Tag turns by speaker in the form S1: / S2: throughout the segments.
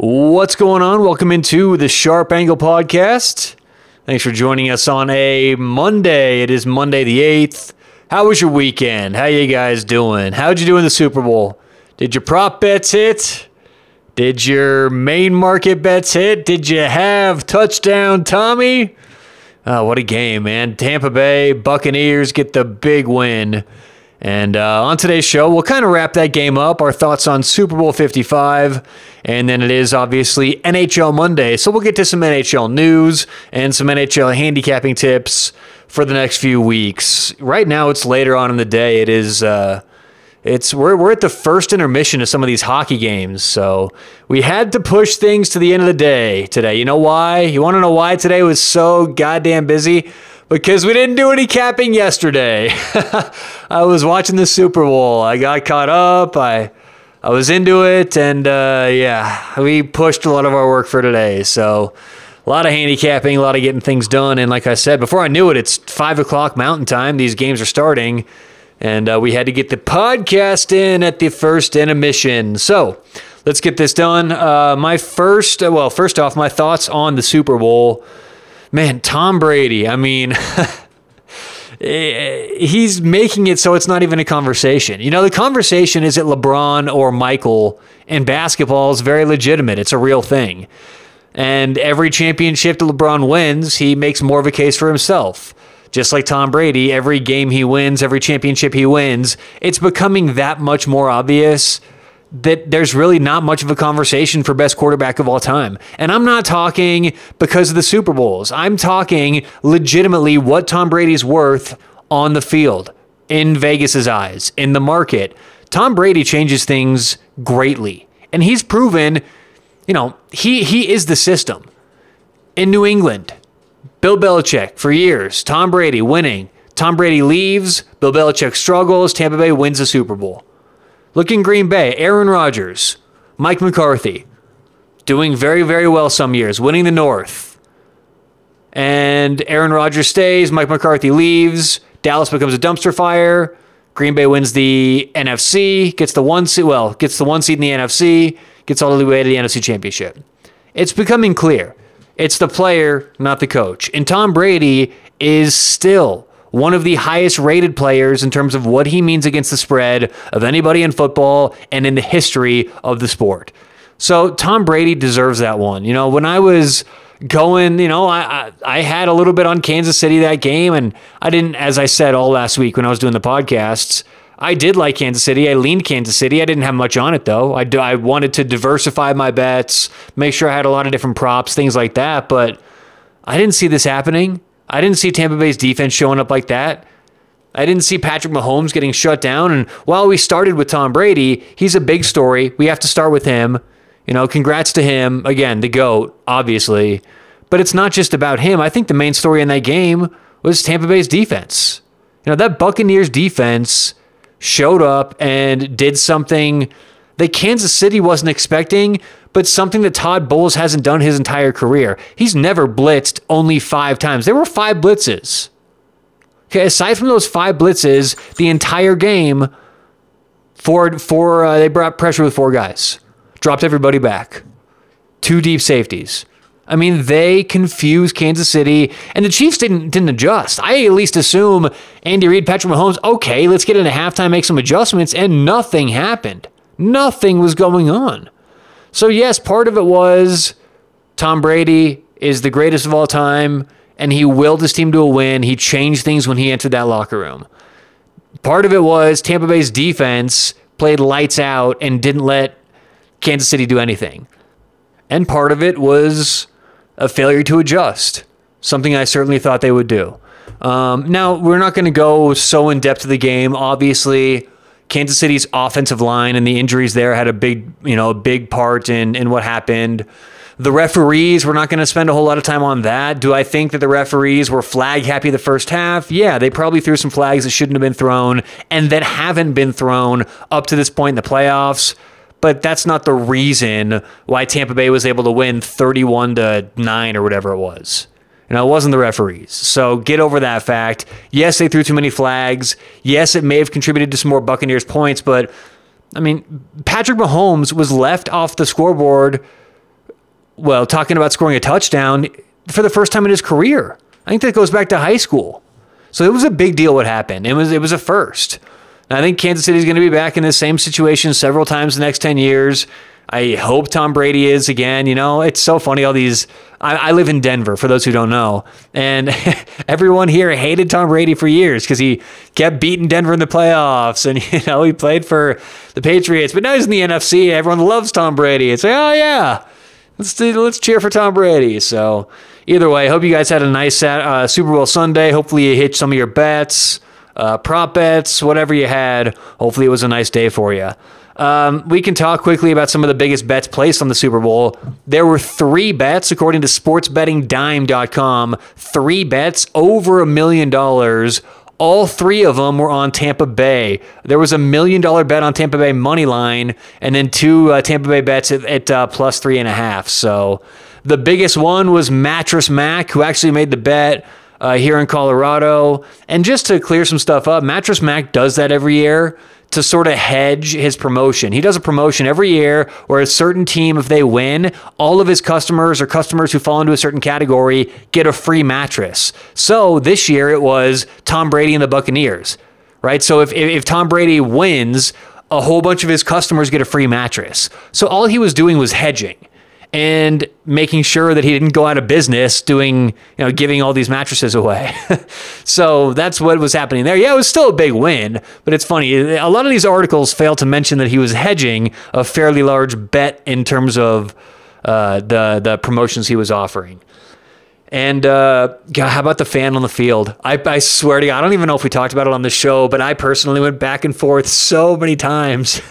S1: What's going on? Welcome into the Sharp Angle Podcast. Thanks for joining us on a Monday. It is Monday the 8th. How was your weekend? How you guys doing? How'd you do in the Super Bowl? Did your prop bets hit? Did your main market bets hit? Did you have touchdown Tommy? Oh, what a game, man. Tampa Bay Buccaneers get the big win. And uh, on today's show, we'll kind of wrap that game up, our thoughts on Super Bowl 55, and then it is obviously NHL Monday. So we'll get to some NHL news and some NHL handicapping tips for the next few weeks. Right now, it's later on in the day. It is. Uh, it's we're, we're at the first intermission of some of these hockey games, so we had to push things to the end of the day today. You know why? You want to know why today was so goddamn busy? Because we didn't do any capping yesterday. I was watching the Super Bowl. I got caught up. I I was into it, and uh, yeah, we pushed a lot of our work for today. So a lot of handicapping, a lot of getting things done. And like I said, before I knew it, it's five o'clock Mountain Time. These games are starting, and uh, we had to get the podcast in at the first intermission. So let's get this done. Uh, my first, well, first off, my thoughts on the Super Bowl man, Tom Brady, I mean, eh, he's making it so it's not even a conversation. You know, the conversation is it LeBron or Michael, and basketball is very legitimate. It's a real thing. And every championship that LeBron wins, he makes more of a case for himself. Just like Tom Brady, every game he wins, every championship he wins, it's becoming that much more obvious that there's really not much of a conversation for best quarterback of all time. And I'm not talking because of the Super Bowls. I'm talking legitimately what Tom Brady's worth on the field, in Vegas's eyes, in the market. Tom Brady changes things greatly. And he's proven, you know, he he is the system. In New England, Bill Belichick for years, Tom Brady winning. Tom Brady leaves, Bill Belichick struggles, Tampa Bay wins the Super Bowl. Look in Green Bay, Aaron Rodgers, Mike McCarthy, doing very, very well some years, winning the North. And Aaron Rodgers stays, Mike McCarthy leaves, Dallas becomes a dumpster fire. Green Bay wins the NFC, gets the one seed, well, gets the one seed in the NFC, gets all the way to the NFC Championship. It's becoming clear. It's the player, not the coach. And Tom Brady is still one of the highest rated players in terms of what he means against the spread of anybody in football and in the history of the sport. So Tom Brady deserves that one. You know, when I was going, you know, I, I, I had a little bit on Kansas City that game, and I didn't, as I said all last week when I was doing the podcasts. I did like Kansas City. I leaned Kansas City. I didn't have much on it though. I, I wanted to diversify my bets, make sure I had a lot of different props, things like that. But I didn't see this happening. I didn't see Tampa Bay's defense showing up like that. I didn't see Patrick Mahomes getting shut down. And while we started with Tom Brady, he's a big story. We have to start with him. You know, congrats to him. Again, the GOAT, obviously. But it's not just about him. I think the main story in that game was Tampa Bay's defense. You know, that Buccaneers defense showed up and did something that Kansas City wasn't expecting, but something that Todd Bowles hasn't done his entire career. He's never blitzed only five times. There were five blitzes. Okay, aside from those five blitzes, the entire game, four, uh, they brought pressure with four guys, dropped everybody back, two deep safeties. I mean, they confused Kansas City, and the Chiefs didn't didn't adjust. I at least assume Andy Reid, Patrick Mahomes, okay, let's get into halftime, make some adjustments, and nothing happened. Nothing was going on. So, yes, part of it was Tom Brady is the greatest of all time, and he willed his team to a win. He changed things when he entered that locker room. Part of it was Tampa Bay's defense played lights out and didn't let Kansas City do anything. And part of it was a failure to adjust, something I certainly thought they would do. Um, now, we're not going to go so in depth to the game. Obviously, Kansas City's offensive line and the injuries there had a big, you know, a big part in in what happened. The referees, we're not going to spend a whole lot of time on that. Do I think that the referees were flag happy the first half? Yeah, they probably threw some flags that shouldn't have been thrown and that haven't been thrown up to this point in the playoffs. But that's not the reason why Tampa Bay was able to win 31 to 9 or whatever it was. You know, it wasn't the referees. So get over that fact. Yes, they threw too many flags. Yes, it may have contributed to some more Buccaneers points, but I mean, Patrick Mahomes was left off the scoreboard well, talking about scoring a touchdown for the first time in his career. I think that goes back to high school. So it was a big deal what happened. It was it was a first. And I think Kansas City is going to be back in the same situation several times the next 10 years. I hope Tom Brady is again. You know, it's so funny. All these. I, I live in Denver, for those who don't know, and everyone here hated Tom Brady for years because he kept beating Denver in the playoffs, and you know he played for the Patriots. But now he's in the NFC. Everyone loves Tom Brady. It's like, oh yeah, let's let's cheer for Tom Brady. So either way, I hope you guys had a nice uh, Super Bowl Sunday. Hopefully you hit some of your bets, uh, prop bets, whatever you had. Hopefully it was a nice day for you. Um, we can talk quickly about some of the biggest bets placed on the Super Bowl. There were three bets, according to sportsbettingdime.com, three bets over a million dollars. All three of them were on Tampa Bay. There was a million dollar bet on Tampa Bay money line, and then two uh, Tampa Bay bets at, at uh, plus three and a half. So the biggest one was Mattress Mac, who actually made the bet. Uh, here in Colorado. And just to clear some stuff up, Mattress Mac does that every year to sort of hedge his promotion. He does a promotion every year where a certain team, if they win, all of his customers or customers who fall into a certain category get a free mattress. So this year it was Tom Brady and the Buccaneers, right? So if, if Tom Brady wins, a whole bunch of his customers get a free mattress. So all he was doing was hedging and making sure that he didn't go out of business doing, you know, giving all these mattresses away. so that's what was happening there. Yeah, it was still a big win, but it's funny. A lot of these articles fail to mention that he was hedging a fairly large bet in terms of uh, the the promotions he was offering. And uh, God, how about the fan on the field? I, I swear to you, I don't even know if we talked about it on the show, but I personally went back and forth so many times.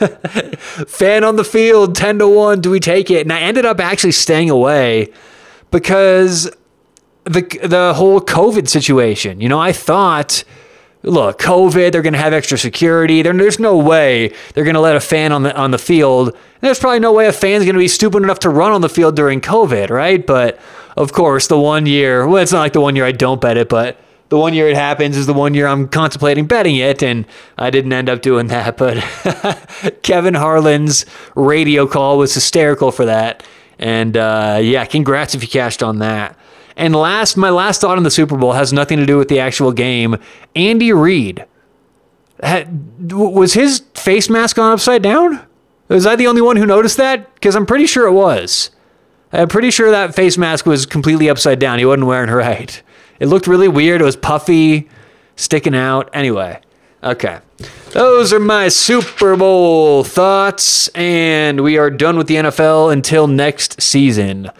S1: fan on the field, 10 to 1, do we take it? And I ended up actually staying away because the, the whole COVID situation. You know, I thought look, COVID, they're going to have extra security. There, there's no way they're going to let a fan on the on the field. There's probably no way a fan's going to be stupid enough to run on the field during COVID, right? But of course, the one year, well, it's not like the one year I don't bet it, but the one year it happens is the one year I'm contemplating betting it, and I didn't end up doing that. But Kevin Harlan's radio call was hysterical for that. And uh, yeah, congrats if you cashed on that. And last, my last thought on the Super Bowl has nothing to do with the actual game. Andy Reid, was his face mask on upside down? Was I the only one who noticed that? Because I'm pretty sure it was. I'm pretty sure that face mask was completely upside down. He wasn't wearing it right. It looked really weird. It was puffy, sticking out. Anyway, okay. Those are my Super Bowl thoughts, and we are done with the NFL until next season.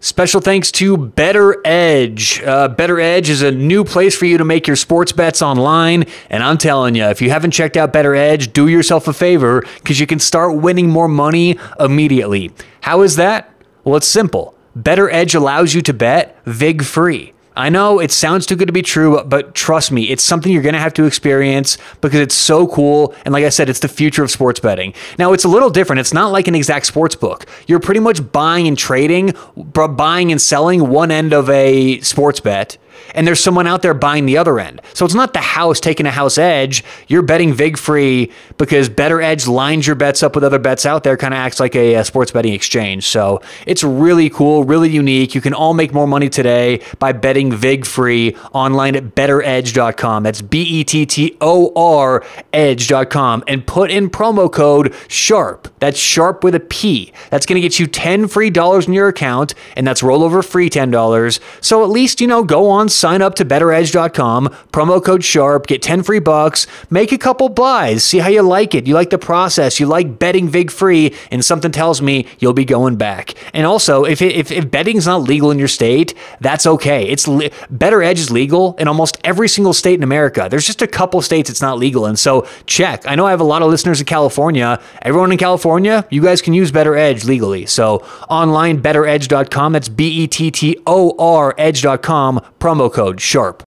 S1: Special thanks to Bettor Edge. Uh, Bettor Edge is a new place for you to make your sports bets online. And I'm telling you, if you haven't checked out Bettor Edge, do yourself a favor because you can start winning more money immediately. How is that? Well, it's simple. Bettor Edge allows you to bet VIG free. I know it sounds too good to be true, but trust me, it's something you're going to have to experience because it's so cool. And like I said, it's the future of sports betting. Now, it's a little different. It's not like an exact sports book. You're pretty much buying and trading, buying and selling one end of a sports bet and there's someone out there buying the other end. So it's not the house taking a house edge. You're betting VIG free because Bettor Edge lines your bets up with other bets out there, kind of acts like a, a, sports betting exchange. So it's really cool, really unique. You can all make more money today by betting VIG free online at bettoredge.com. That's B E T T O R edge.com and put in promo code SHARP. That's SHARP with a P. That's going to get you 10 free dollars in your account, and that's rollover free $10. So at least, you know, go on sign up to bettoredge.com, promo code SHARP, get 10 free bucks, make a couple buys, see how you like it. You like the process, you like betting VIG free, and something tells me you'll be going back. And also, if, if, if betting's not legal in your state, that's okay. It's li- Bettor Edge is legal in almost every single state in America. There's just a couple states it's not legal in. So check. I know I have a lot of listeners in California. Everyone in California, you guys can use Bettor Edge legally. So online, bettoredge.com. That's B E T T O R edge.com, promo promo code SHARP.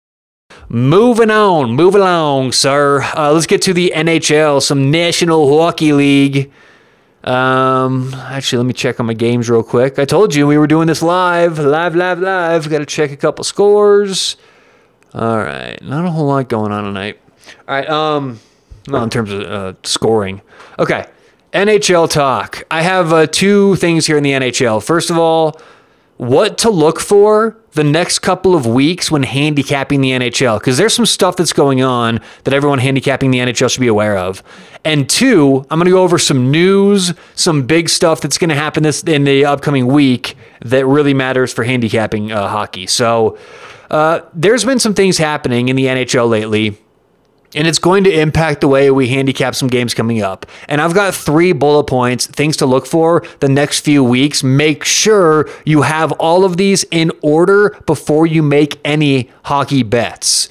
S1: Moving on, moving along, sir. Uh, let's get to the NHL, some National Hockey League. Um, actually, let me check on my games real quick. I told you we were doing this live, live, live, live. Got to check a couple scores. All right, not a whole lot going on tonight. All right, um, not in terms of uh, scoring. Okay, NHL talk. I have uh, two things here in the NHL. First of all, what to look for the next couple of weeks when handicapping the NHL because there's some stuff that's going on that everyone handicapping the NHL should be aware of. And two, I'm going to go over some news, some big stuff that's going to happen this in the upcoming week that really matters for handicapping uh, hockey. So uh, there's been some things happening in the NHL lately and it's going to impact the way we handicap some games coming up. And I've got three bullet points, things to look for the next few weeks. Make sure you have all of these in order before you make any hockey bets.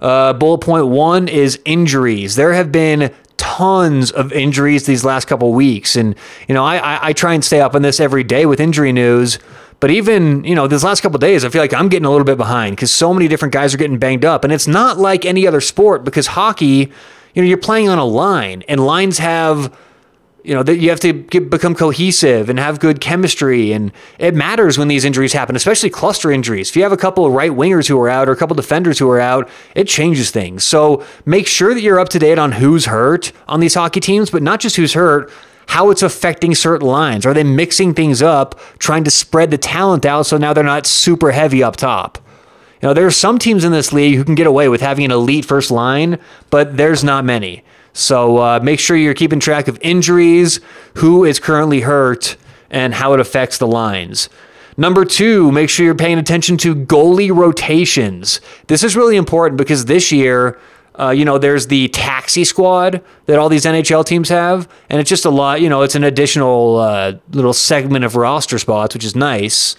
S1: Uh, bullet point one is injuries. There have been tons of injuries these last couple weeks, and you know I, I, I try and stay up on this every day with injury news. But even, you know, this last couple days, I feel like I'm getting a little bit behind because so many different guys are getting banged up. And it's not like any other sport because hockey, you know, you're playing on a line and lines have, you know, that you have to get, become cohesive and have good chemistry. And it matters when these injuries happen, especially cluster injuries. If you have a couple of right wingers who are out or a couple defenders who are out, it changes things. So make sure that you're up to date on who's hurt on these hockey teams, but not just who's hurt how it's affecting certain lines. Are they mixing things up, trying to spread the talent out so now they're not super heavy up top? You know, there are some teams in this league who can get away with having an elite first line, but there's not many. So uh, make sure you're keeping track of injuries, who is currently hurt, and how it affects the lines. Number two, make sure you're paying attention to goalie rotations. This is really important because this year, uh, you know, there's the taxi squad that all these NHL teams have, and it's just a lot. You know, it's an additional uh, little segment of roster spots, which is nice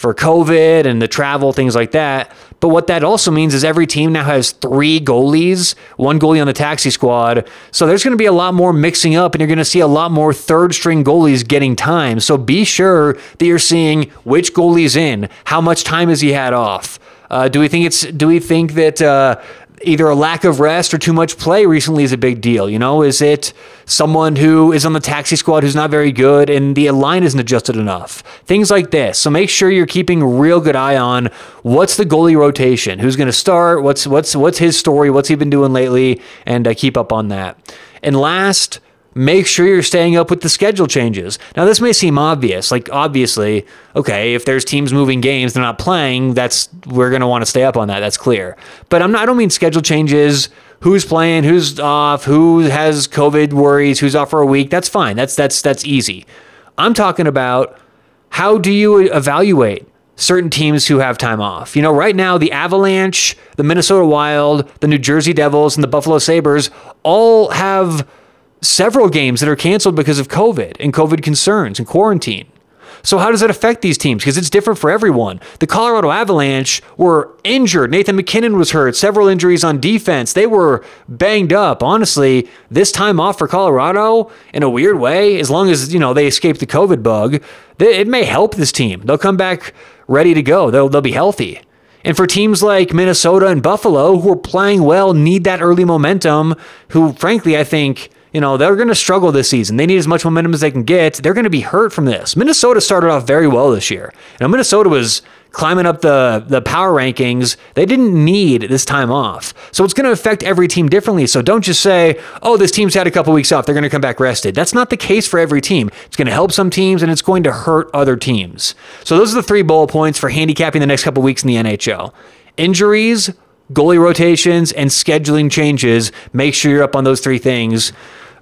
S1: for COVID and the travel, things like that. But what that also means is every team now has three goalies, one goalie on the taxi squad. So there's going to be a lot more mixing up, and you're going to see a lot more third string goalies getting time. So be sure that you're seeing which goalie's in, how much time has he had off. Uh, do we think it's? Do we think that uh, either a lack of rest or too much play recently is a big deal. You know, is it someone who is on the taxi squad who's not very good and the line isn't adjusted enough? Things like this. So make sure you're keeping a real good eye on what's the goalie rotation, who's going to start, what's what's what's his story, what's he been doing lately, and uh, keep up on that. And last make sure you're staying up with the schedule changes. Now, this may seem obvious. Like, obviously, okay, if there's teams moving games, they're not playing, that's, we're going to want to stay up on that. That's clear. But I'm not, I don't mean schedule changes, who's playing, who's off, who has COVID worries, who's off for a week. That's fine. That's, that's, that's easy. I'm talking about how do you evaluate certain teams who have time off. You know, right now, the Avalanche, the Minnesota Wild, the New Jersey Devils, and the Buffalo Sabres all have several games that are canceled because of COVID and COVID concerns and quarantine. So, how does that affect these teams? Because it's different for everyone. The Colorado Avalanche were injured. Nathan MacKinnon was hurt, several injuries on defense. They were banged up. Honestly, this time off for Colorado, in a weird way, as long as, you know, they escape the COVID bug, it may help this team. They'll come back ready to go, they'll, they'll be healthy. And for teams like Minnesota and Buffalo, who are playing well, need that early momentum, who, frankly, I think you know, they're going to struggle this season. They need as much momentum as they can get. They're going to be hurt from this. Minnesota started off very well this year. You know, Minnesota was climbing up the, the power rankings. They didn't need this time off. So it's going to affect every team differently. So don't just say, oh, this team's had a couple weeks off. They're going to come back rested. That's not the case for every team. It's going to help some teams and it's going to hurt other teams. So those are the three bullet points for handicapping the next couple weeks in the NHL injuries, goalie rotations, and scheduling changes. Make sure you're up on those three things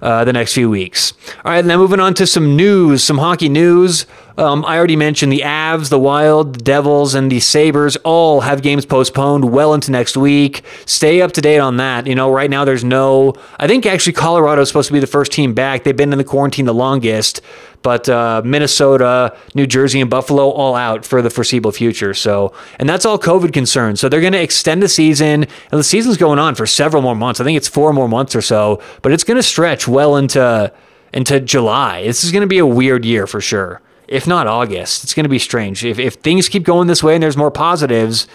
S1: uh, the next few weeks. All right, now moving on to some news, some hockey news. Um, I already mentioned the Avs, the Wild, the Devils, and the Sabres all have games postponed well into next week. Stay up to date on that. You know, right now there's no. I think actually Colorado is supposed to be the first team back. They've been in the quarantine the longest, but uh, Minnesota, New Jersey, and Buffalo all out for the foreseeable future. So, and that's all COVID concerns. So they're going to extend the season, and the season's going on for several more months. I think it's four more months or so, but it's going to stretch well into into July. This is going to be a weird year for sure if not August. It's going to be strange. If, if things keep going this way and there's more positives,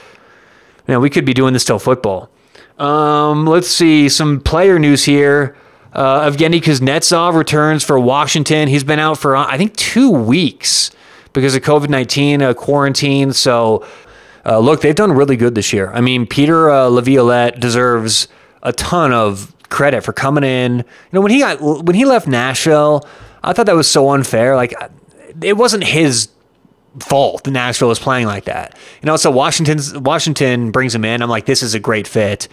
S1: you know, we could be doing this till football. Um, let's see some player news here. Uh, Evgeny Kuznetsov returns for Washington. He's been out for, I think, two weeks because of COVID 19 uh, quarantine. So, uh, look, they've done really good this year. I mean, Peter uh, Laviolette deserves a ton of credit for coming in. You know, when he got when he left Nashville, I thought that was so unfair. Like it wasn't his fault that Nashville was playing like that. You know, so Washington's Washington brings him in. I'm like, this is a great fit.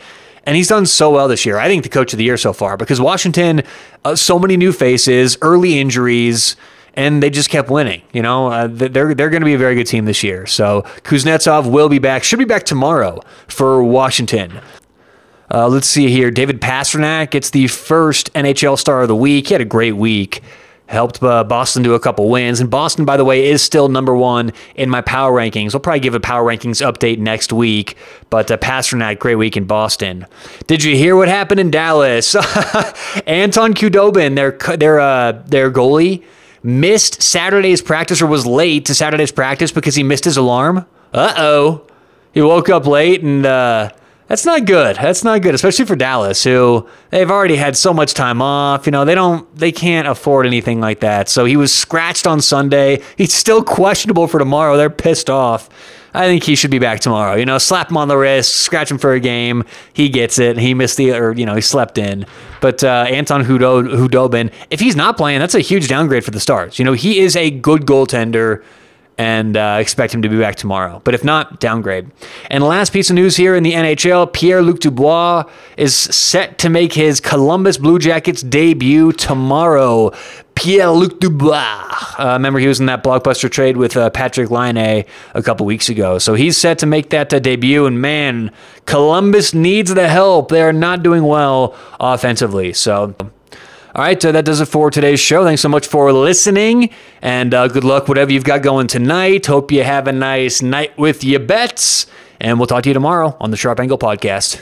S1: And he's done so well this year. I think the coach of the year so far because Washington, uh, so many new faces, early injuries, and they just kept winning. You know, uh, they're they're going to be a very good team this year. So Kuznetsov will be back. Should be back tomorrow for Washington. Uh, let's see here. David Pastrnak gets the first NHL Star of the Week. He had a great week. Helped uh, Boston do a couple wins. And Boston, by the way, is still number one in my power rankings. We'll probably give a power rankings update next week. But uh, Pastrnak, great week in Boston. Did you hear what happened in Dallas? Anton Khudobin, their their uh, their goalie, missed Saturday's practice or was late to Saturday's practice because he missed his alarm. Uh oh. He woke up late and uh, that's not good. That's not good, especially for Dallas, who they've already had so much time off. You know, they don't, they can't afford anything like that. So he was scratched on Sunday. He's still questionable for tomorrow. They're pissed off. I think he should be back tomorrow. You know, slap him on the wrist, scratch him for a game. He gets it. He missed the, or you know, he slept in. But uh, Anton Khudobin, if he's not playing, that's a huge downgrade for the Stars. You know, he is a good goaltender and uh, expect him to be back tomorrow. But if not, downgrade. And last piece of news here in the NHL Pierre Luc Dubois is set to make his Columbus Blue Jackets debut tomorrow. Pierre Luc Dubois. Uh, remember, he was in that blockbuster trade with uh, Patrik Laine a couple weeks ago. So he's set to make that uh, debut. And man, Columbus needs the help. They are not doing well offensively. So all right, uh, that does it for today's show. Thanks so much for listening, and uh, good luck whatever you've got going tonight. Hope you have a nice night with your bets, and we'll talk to you tomorrow on the Sharp Angle Podcast.